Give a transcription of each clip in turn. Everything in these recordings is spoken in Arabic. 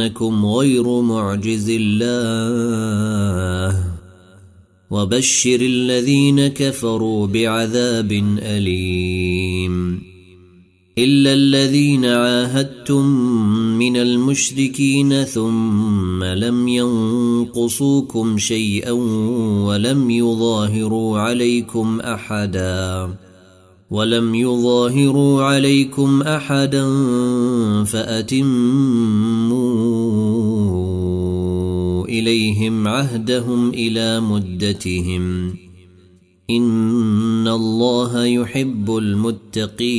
إنكم غير معجز الله. وبشر الذين كفروا بعذاب أليم. إلا الذين عاهدتم من المشركين ثم لم ينقصوكم شيئا ولم يظاهروا عليكم أحدا. ولم يظاهروا عليكم أحدا فأتموا إليهم عهدهم إلى مدتهم. إن الله يحب المتقين.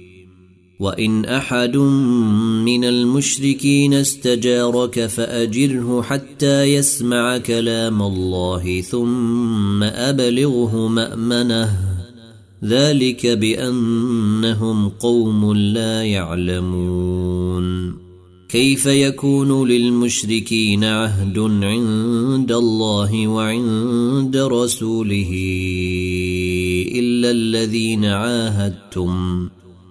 وإن أحد من المشركين استجارك فأجره حتى يسمع كلام الله ثم أبلغه مأمنه. ذلك بأنهم قوم لا يعلمون. كيف يكون للمشركين عهد عند الله وعند رسوله إلا الذين عاهدتم؟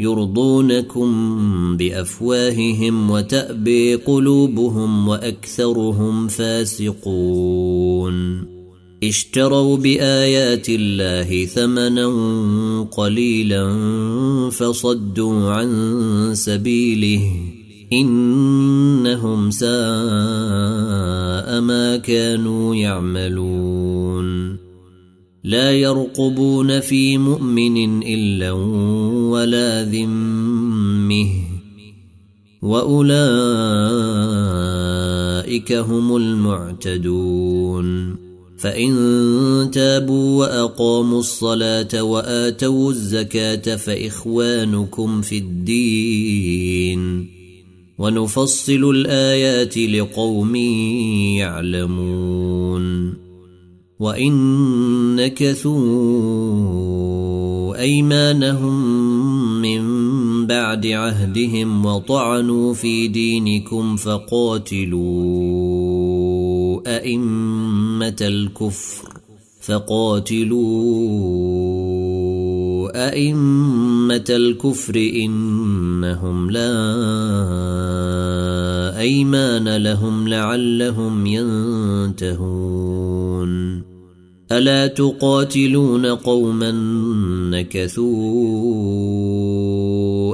يرضونكم بأفواههم وتأبي قلوبهم وأكثرهم فاسقون. اشتروا بآيات الله ثمنا قليلا فصدوا عن سبيله إنهم ساء ما كانوا يعملون. لا يرقبون في مؤمن إلا ولا ذمه. وأولئك هم المعتدون. فإن تابوا وأقاموا الصلاة وآتوا الزكاة فإخوانكم في الدين. ونفصل الآيات لقوم يعلمون. وان نكثوا ايمانهم من بعد عهدهم وطعنوا في دينكم فقاتلوا ائمه الكفر فقاتلوا ائمه الكفر انهم لا ايمان لهم لعلهم ينتهون ألا تقاتلون قوما نكثوا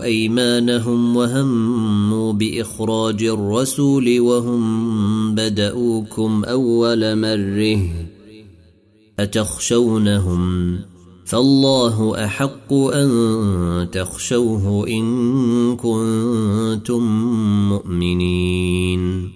أيمانهم وهموا بإخراج الرسول وهم بدأوكم أول مرة أتخشونهم فالله أحق أن تخشوه إن كنتم مؤمنين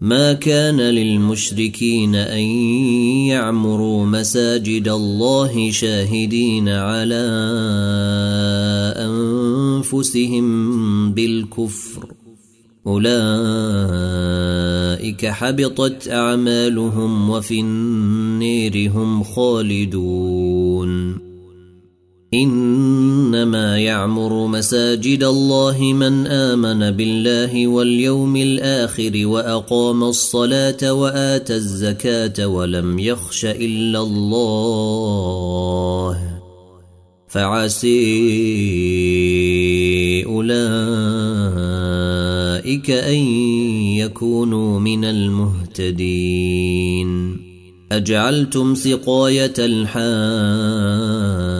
ما كان للمشركين أن يعمروا مساجد الله شاهدين على أنفسهم بالكفر. أولئك حبطت أعمالهم وفي النير هم خالدون. إنما يعمر مساجد الله من آمن بالله واليوم الآخر وأقام الصلاة وآتى الزكاة ولم يخش إلا الله. فعسي أولئك أن يكونوا من المهتدين. أجعلتم سقاية الحاج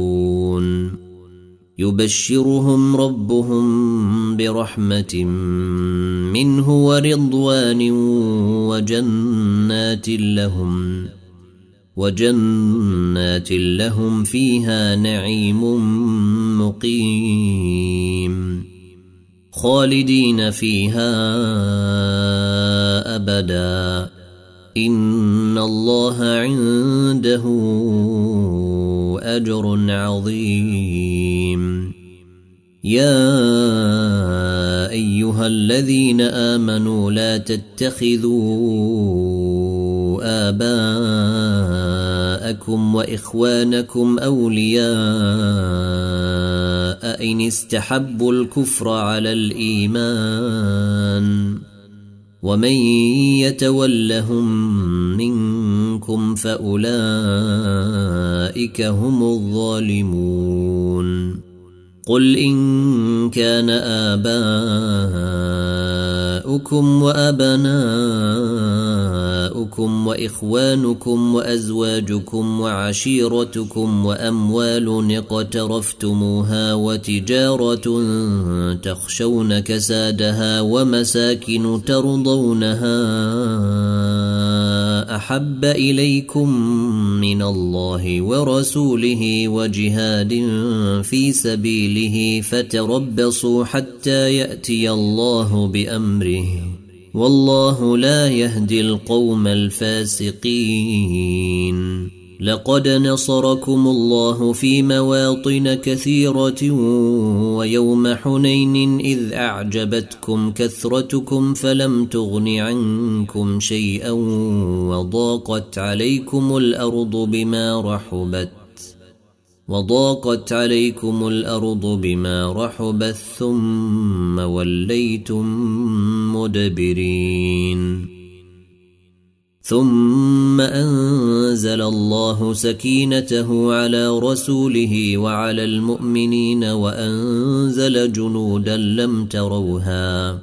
يبشرهم ربهم برحمة منه ورضوان وجنات لهم وجنات لهم فيها نعيم مقيم. خالدين فيها أبدا. ان الله عنده اجر عظيم. يا ايها الذين امنوا لا تتخذوا اباءكم واخوانكم اولياء ان استحبوا الكفر على الايمان ومن يتولهم منكم فاولئك هم الظالمون قل ان كان اباؤكم وابناؤكم واخوانكم وازواجكم وعشيرتكم واموال اقترفتموها وتجاره تخشون كسادها ومساكن ترضونها احب اليكم من الله ورسوله وجهاد في سبيله فتربصوا حتى يأتي الله بأمره. والله لا يهدي القوم الفاسقين. لقد نصركم الله في مواطن كثيرة ويوم حنين إذ أعجبتكم كثرتكم فلم تغن عنكم شيئا وضاقت عليكم الأرض بما رحبت. وضاقت عليكم الأرض بما رحبت ثم وليتم مدبرين. ثم أنزل الله سكينته على رسوله وعلى المؤمنين وأنزل جنودا لم تروها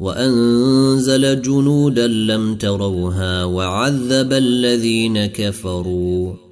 وأنزل جنودا لم تروها وعذب الذين كفروا.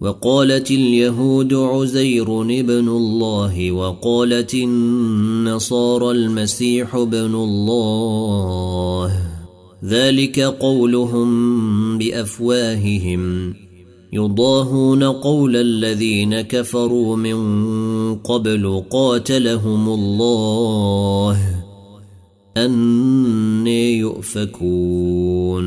وقالت اليهود عزير ابن الله وقالت النصارى المسيح ابن الله. ذلك قولهم بأفواههم. يضاهون قول الذين كفروا من قبل قاتلهم الله. أني يؤفكون.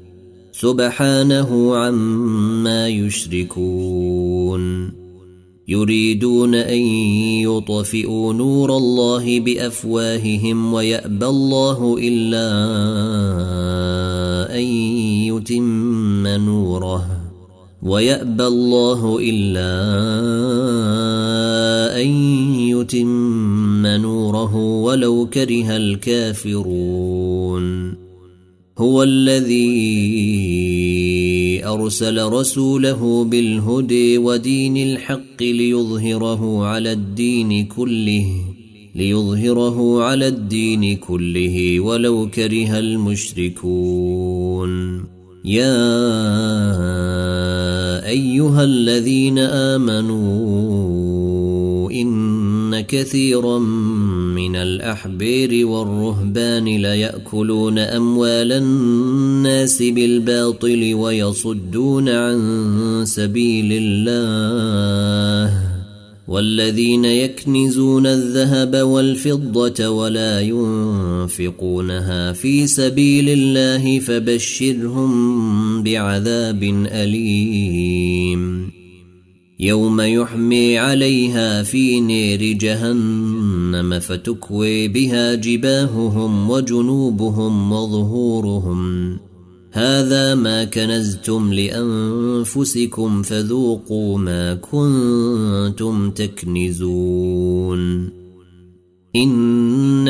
سبحانه عما يشركون. يريدون أن يطفئوا نور الله بأفواههم ويأبى الله إلا أن يتم نوره. ويأبى الله إلا أن يتم نوره ولو كره الكافرون. هو الذي أرسل رسوله بالهدى ودين الحق ليظهره على الدين كله ليظهره على الدين كله ولو كره المشركون. يا أيها الذين آمنوا إن كثيرا من الأحبير والرهبان ليأكلون أموال الناس بالباطل ويصدون عن سبيل الله والذين يكنزون الذهب والفضة ولا ينفقونها في سبيل الله فبشرهم بعذاب أليم يوم يحمي عليها في نير جهنم فتكوي بها جباههم وجنوبهم وظهورهم. هذا ما كنزتم لأنفسكم فذوقوا ما كنتم تكنزون.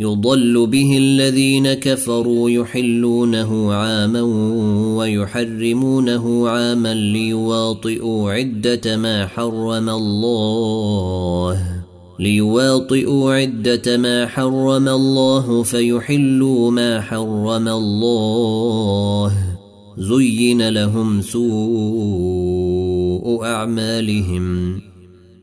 يضل به الذين كفروا يحلونه عاما ويحرمونه عاما ليواطئوا عدة ما حرم الله ليواطئوا عدة ما حرم الله فيحلوا ما حرم الله زين لهم سوء أعمالهم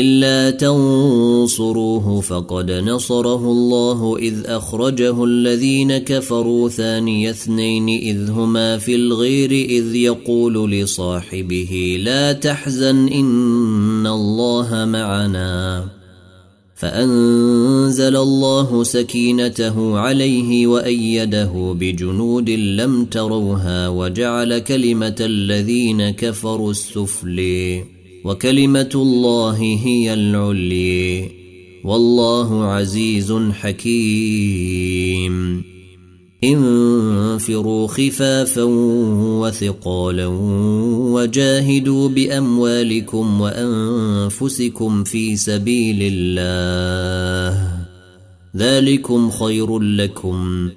إلا تنصروه فقد نصره الله إذ أخرجه الذين كفروا ثاني اثنين إذ هما في الغير إذ يقول لصاحبه لا تحزن إن الله معنا. فأنزل الله سكينته عليه وأيده بجنود لم تروها وجعل كلمة الذين كفروا السفلي. وكلمة الله هي العلي. والله عزيز حكيم. انفروا خفافا وثقالا وجاهدوا بأموالكم وأنفسكم في سبيل الله. ذلكم خير لكم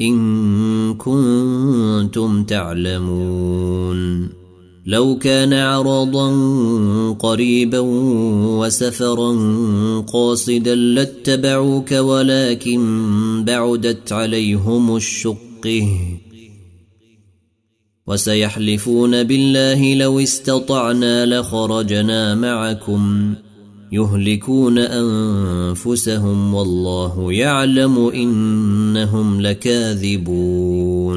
إن كنتم تعلمون. لو كان عرضا قريبا وسفرا قاصدا لاتبعوك ولكن بعدت عليهم الشقه وسيحلفون بالله لو استطعنا لخرجنا معكم يهلكون أنفسهم والله يعلم إنهم لكاذبون.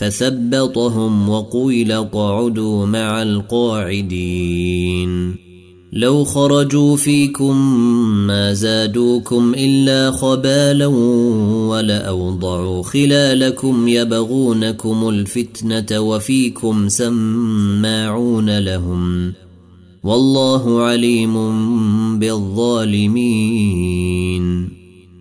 فثبطهم وقيل اقعدوا مع القاعدين. لو خرجوا فيكم ما زادوكم إلا خبالا ولأوضعوا خلالكم يبغونكم الفتنة وفيكم سماعون لهم. والله عليم بالظالمين.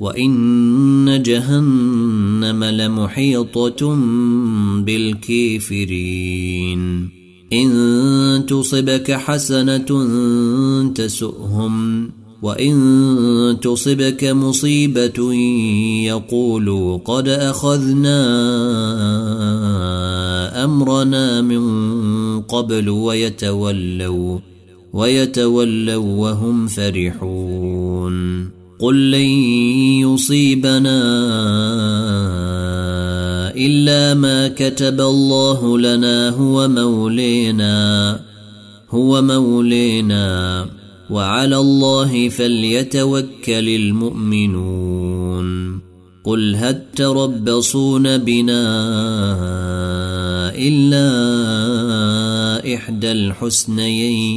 وان جهنم لمحيطه بالكافرين ان تصبك حسنه تسؤهم وان تصبك مصيبه يقولوا قد اخذنا امرنا من قبل ويتولوا ويتولوا وهم فرحون قل لن يصيبنا إلا ما كتب الله لنا هو مولينا هو مولينا. وعلى الله فليتوكل المؤمنون. قل هل تربصون بنا إلا إحدى الحسنيين؟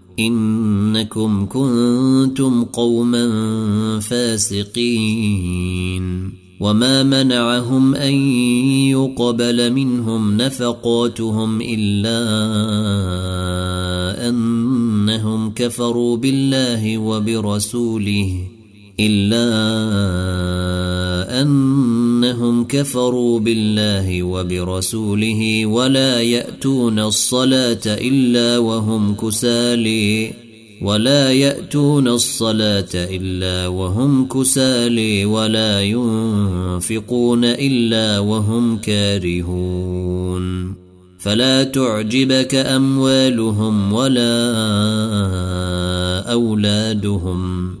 إنكم كنتم قوما فاسقين. وما منعهم أن يقبل منهم نفقاتهم إلا أنهم كفروا بالله وبرسوله. إلا أنهم كفروا بالله وبرسوله ولا يأتون الصلاة إلا وهم كسالي. ولا يأتون الصلاة إلا وهم كسالي ولا ينفقون إلا وهم كارهون. فلا تعجبك أموالهم ولا أولادهم.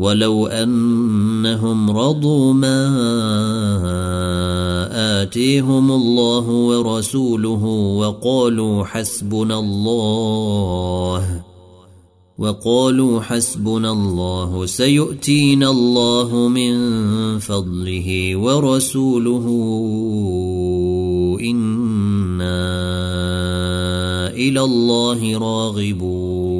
ولو أنهم رضوا ما آتيهم الله ورسوله وقالوا حسبنا الله وقالوا حسبنا الله سيؤتينا الله من فضله ورسوله إنا إلى الله راغبون.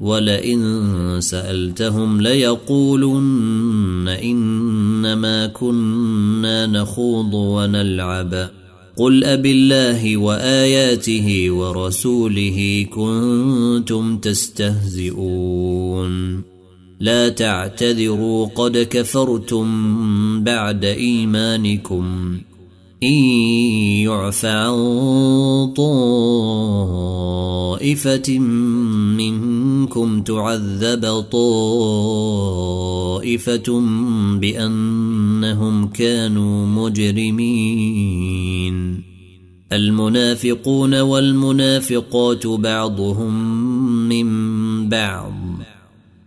ولئن سألتهم ليقولن إنما كنا نخوض ونلعب. قل اب الله وآياته ورسوله كنتم تستهزئون. لا تعتذروا قد كفرتم بعد إيمانكم. إن يعف عن طائفة منكم تعذب طائفة بأنهم كانوا مجرمين. المنافقون والمنافقات بعضهم من بعض.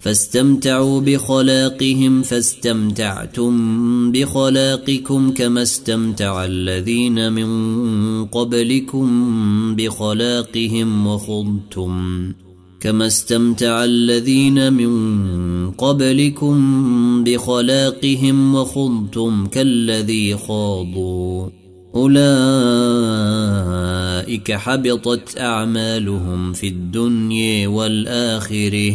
فاستمتعوا بخلاقهم فاستمتعتم بخلاقكم كما استمتع الذين من قبلكم بخلاقهم وخضتم كما استمتع الذين من قبلكم بخلاقهم وخضتم كالذي خاضوا أولئك حبطت أعمالهم في الدنيا والآخرة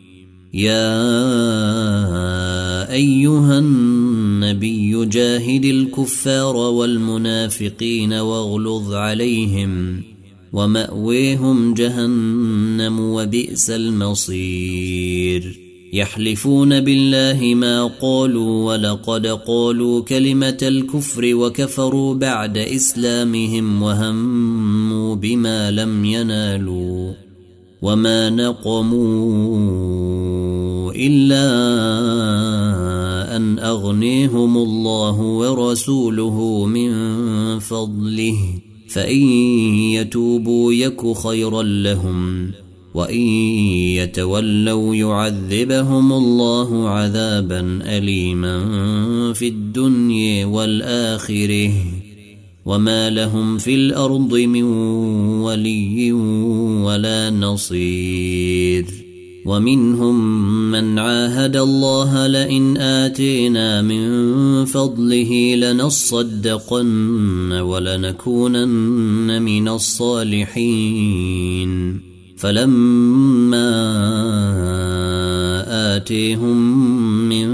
يا أيها النبي جاهد الكفار والمنافقين واغلظ عليهم ومأويهم جهنم وبئس المصير. يحلفون بالله ما قالوا ولقد قالوا كلمة الكفر وكفروا بعد إسلامهم وهموا بما لم ينالوا. وما نقموا الا ان اغنيهم الله ورسوله من فضله فان يتوبوا يك خيرا لهم وان يتولوا يعذبهم الله عذابا اليما في الدنيا والاخره وما لهم في الأرض من ولي ولا نصير ومنهم من عاهد الله لئن اتينا من فضله لنصدقن ولنكونن من الصالحين فلما آتيهم من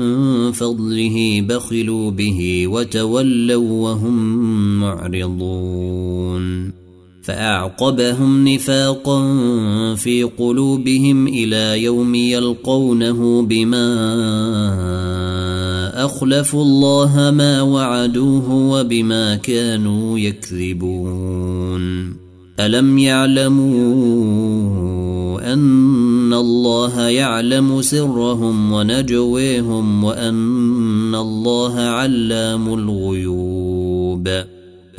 فضله بخلوا به وتولوا وهم معرضون. فأعقبهم نفاقا في قلوبهم إلى يوم يلقونه بما أخلفوا الله ما وعدوه وبما كانوا يكذبون. ألم يعلموا أن الله يعلم سرهم ونجويهم وأن الله علام الغيوب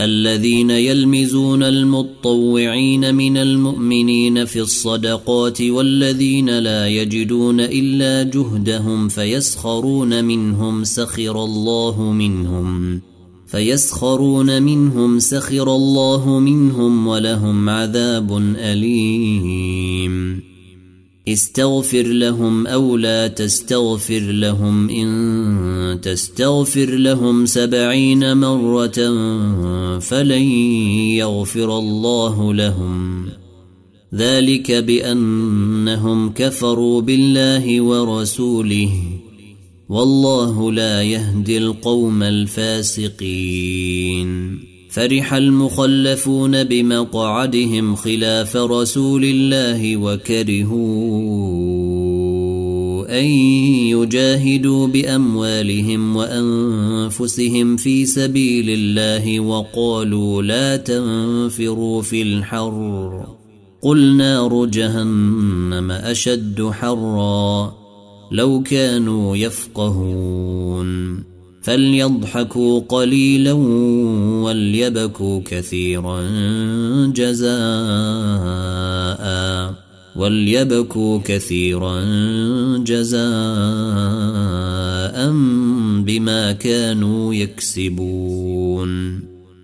الذين يلمزون المطوعين من المؤمنين في الصدقات والذين لا يجدون إلا جهدهم فيسخرون منهم سخر الله منهم فيسخرون منهم سخر الله منهم ولهم عذاب أليم. استغفر لهم أو لا تستغفر لهم إن تستغفر لهم سبعين مرة فلن يغفر الله لهم. ذلك بأنهم كفروا بالله ورسوله. والله لا يهدي القوم الفاسقين. فرح المخلفون بمقعدهم خلاف رسول الله وكرهوا أن يجاهدوا بأموالهم وأنفسهم في سبيل الله وقالوا لا تنفروا في الحر. قل نار جهنم أشد حرا. لو كانوا يفقهون. فليضحكوا قليلا وليبكوا كثيرا جزاء. وليبكوا كثيرا جزاء بما كانوا يكسبون.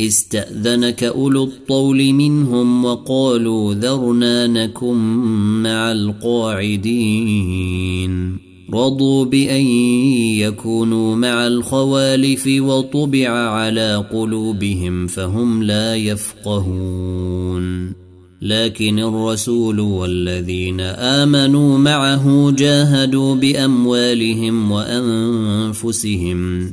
استأذنك أولو الطول منهم وقالوا ذرنا نكن مع القاعدين. رضوا بأن يكونوا مع الخوالف وطبع على قلوبهم فهم لا يفقهون. لكن الرسول والذين آمنوا معه جاهدوا بأموالهم وأنفسهم.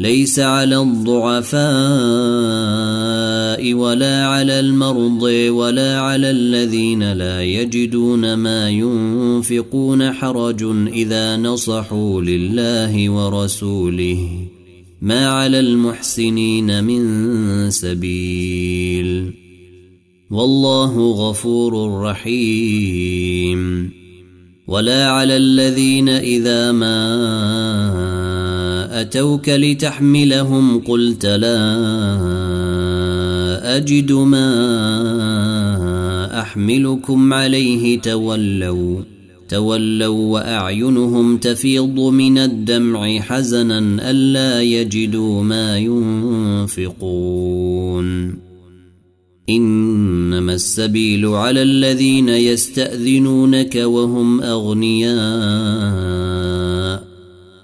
ليس على الضعفاء ولا على المرضى ولا على الذين لا يجدون ما ينفقون حرج إذا نصحوا لله ورسوله. ما على المحسنين من سبيل. والله غفور رحيم. ولا على الذين إذا ما أتوك لتحملهم قلت لا أجد ما أحملكم عليه تولوا تولوا وأعينهم تفيض من الدمع حزنا ألا يجدوا ما ينفقون. إنما السبيل على الذين يستأذنونك وهم أغنياء.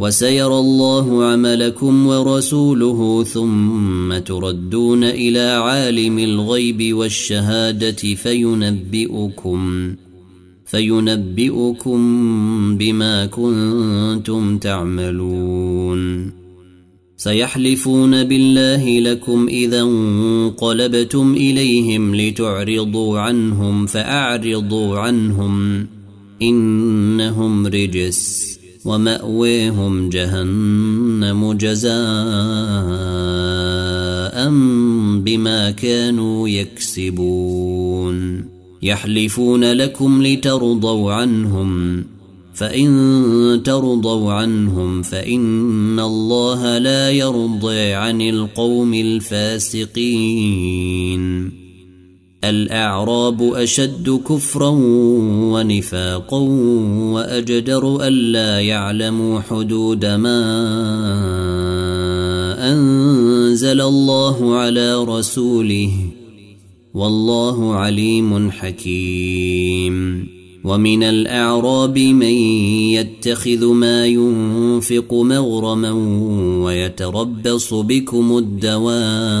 وسيرى الله عملكم ورسوله ثم تردون إلى عالم الغيب والشهادة فينبئكم فينبئكم بما كنتم تعملون. سيحلفون بالله لكم إذا انقلبتم إليهم لتعرضوا عنهم فأعرضوا عنهم إنهم رجس. ومأويهم جهنم جزاء بما كانوا يكسبون. يحلفون لكم لترضوا عنهم فإن ترضوا عنهم فإن الله لا يرضي عن القوم الفاسقين. الأعراب أشد كفرا ونفاقا وأجدر ألا يعلموا حدود ما أنزل الله على رسوله والله عليم حكيم. ومن الأعراب من يتخذ ما ينفق مغرما ويتربص بكم الدوائر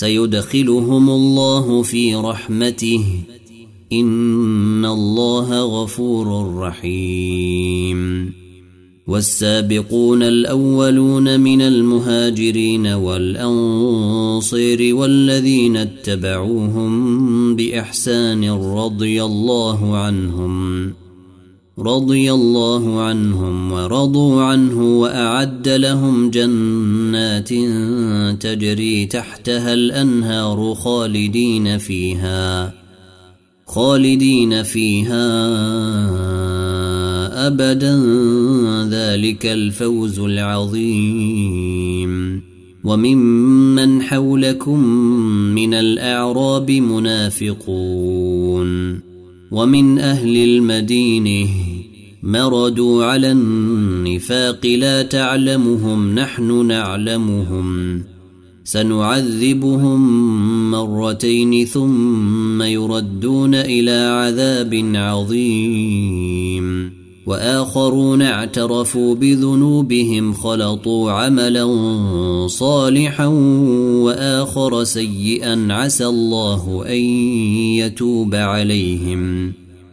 سيدخلهم الله في رحمته. إن الله غفور رحيم. والسابقون الأولون من المهاجرين والانصير والذين اتبعوهم بإحسان رضي الله عنهم. رضي الله عنهم ورضوا عنه وأعد لهم جنات تجري تحتها الأنهار خالدين فيها خالدين فيها أبدا. ذلك الفوز العظيم. وممن حولكم من الأعراب منافقون. ومن أهل المدينة مردوا على النفاق لا تعلمهم نحن نعلمهم سنعذبهم مرتين ثم يردون إلى عذاب عظيم واخرون اعترفوا بذنوبهم خلطوا عملا صالحا واخر سيئا عسى الله ان يتوب عليهم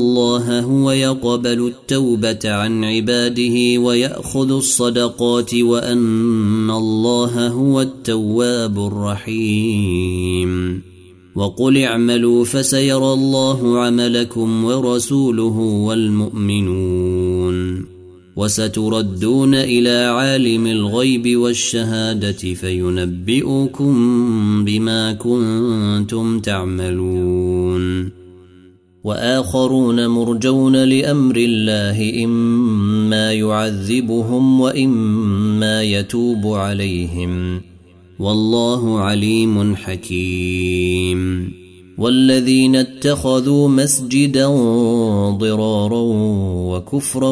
الله هو يقبل التوبة عن عباده ويأخذ الصدقات وأن الله هو التواب الرحيم. وقل اعملوا فسيرى الله عملكم ورسوله والمؤمنون. وستردون إلى عالم الغيب والشهادة فينبئكم بما كنتم تعملون. وآخرون مرجون لأمر الله إما يعذبهم وإما يتوب عليهم. والله عليم حكيم. والذين اتخذوا مسجدا ضرارا وكفرا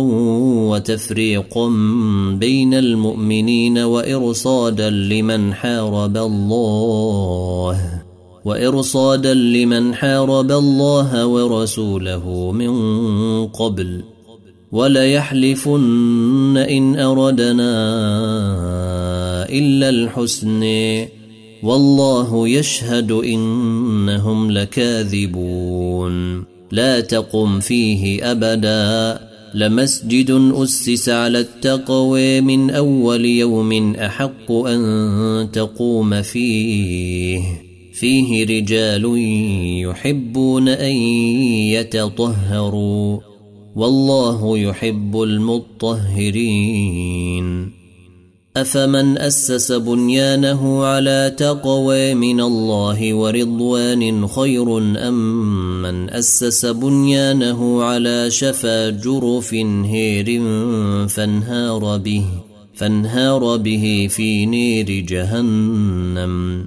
وتفريقا بين المؤمنين وإرصادا لمن حارب الله. وإرصادا لمن حارب الله ورسوله من قبل وليحلفن إن أردنا إلا الحسن والله يشهد إنهم لكاذبون لا تقم فيه أبدا لمسجد أسس على التقوى من أول يوم أحق أن تقوم فيه فيه رجال يحبون أن يتطهروا والله يحب المطهرين. أفمن أسس بنيانه على تقوى من الله ورضوان خير أم من أسس بنيانه على شفا جرف هير فانهار به فانهار به في نير جهنم.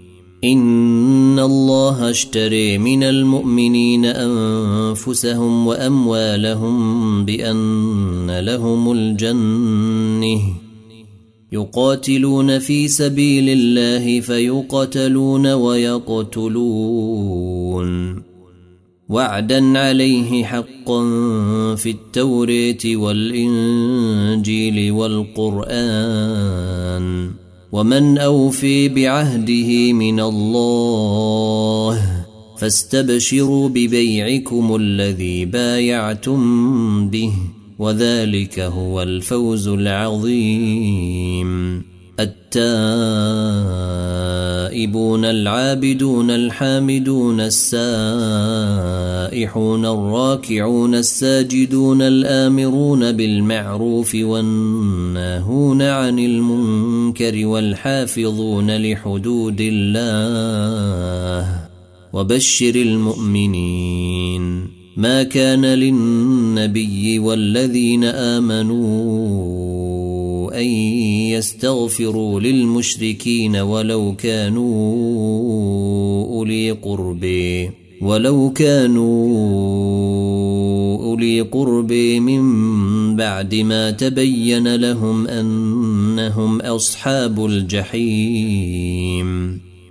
إن الله اشتري من المؤمنين أنفسهم وأموالهم بأن لهم الجنة يقاتلون في سبيل الله فيقتلون ويقتلون. وعدا عليه حقا في التوريه والانجيل والقران. ومن اوفي بعهده من الله فاستبشروا ببيعكم الذي بايعتم به وذلك هو الفوز العظيم التائبون العابدون الحامدون السائحون الراكعون الساجدون الآمرون بالمعروف والناهون عن المنكر والحافظون لحدود الله وبشر المؤمنين ما كان للنبي والذين آمنوا أن يستغفروا للمشركين ولو كانوا أولي قرب ولو كانوا أولي قرب من بعد ما تبين لهم أنهم أصحاب الجحيم.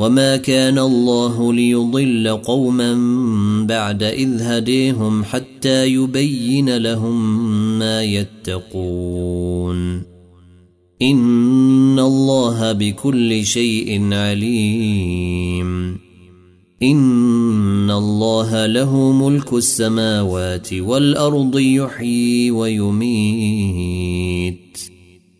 وما كان الله ليضل قوما بعد اذ هديهم حتى يبين لهم ما يتقون ان الله بكل شيء عليم ان الله له ملك السماوات والارض يحيي ويميت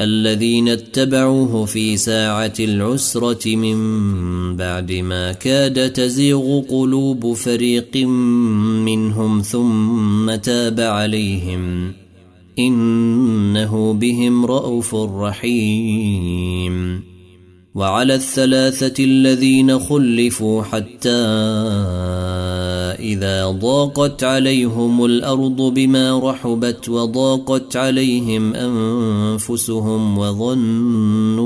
الذين اتبعوه في ساعة العسرة من بعد ما كاد تزيغ قلوب فريق منهم ثم تاب عليهم. إنه بهم رءوف رحيم. وعلى الثلاثة الذين خلفوا حتى إذا ضاقت عليهم الأرض بما رحبت وضاقت عليهم أنفسهم وظنوا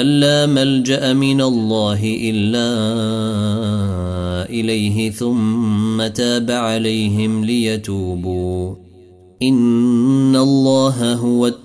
أن لا ملجأ من الله إلا إليه ثم تاب عليهم ليتوبوا إن الله هو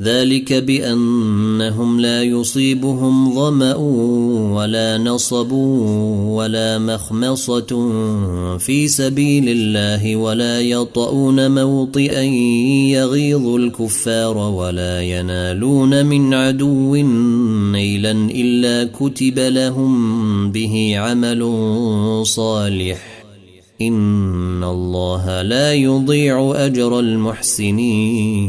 ذلك بأنهم لا يصيبهم ظمأ ولا نصب ولا مخمصة في سبيل الله ولا يطؤون موطئا يغيظ الكفار ولا ينالون من عدو نيلا إلا كتب لهم به عمل صالح. إن الله لا يضيع أجر المحسنين.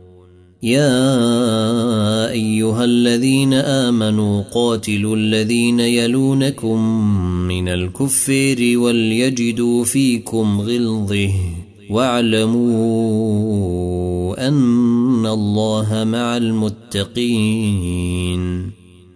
يا أيها الذين آمنوا قاتلوا الذين يلونكم من الكفير وليجدوا فيكم غلظة واعلموا أن الله مع المتقين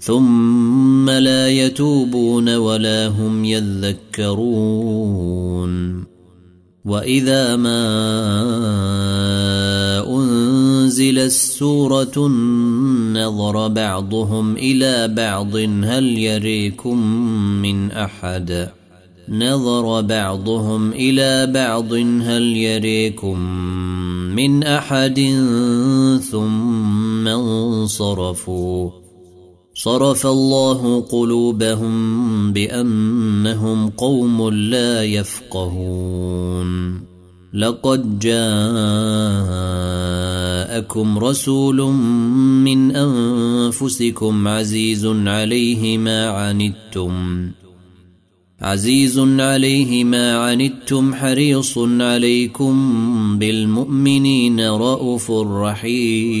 ثم لا يتوبون ولا هم يذكرون. وإذا ما أنزلت سوره نظر بعضهم إلى بعض هل يريكم من أحد؟ نظر بعضهم إلى بعض هل يريكم من أحد؟ ثم انصرفوا. صرف الله قلوبهم بأنهم قوم لا يفقهون. لقد جاءكم رسول من أنفسكم عزيز عليه ما عنتم. عزيز عليه ما عنتم حريص عليكم بالمؤمنين رءوف رحيم.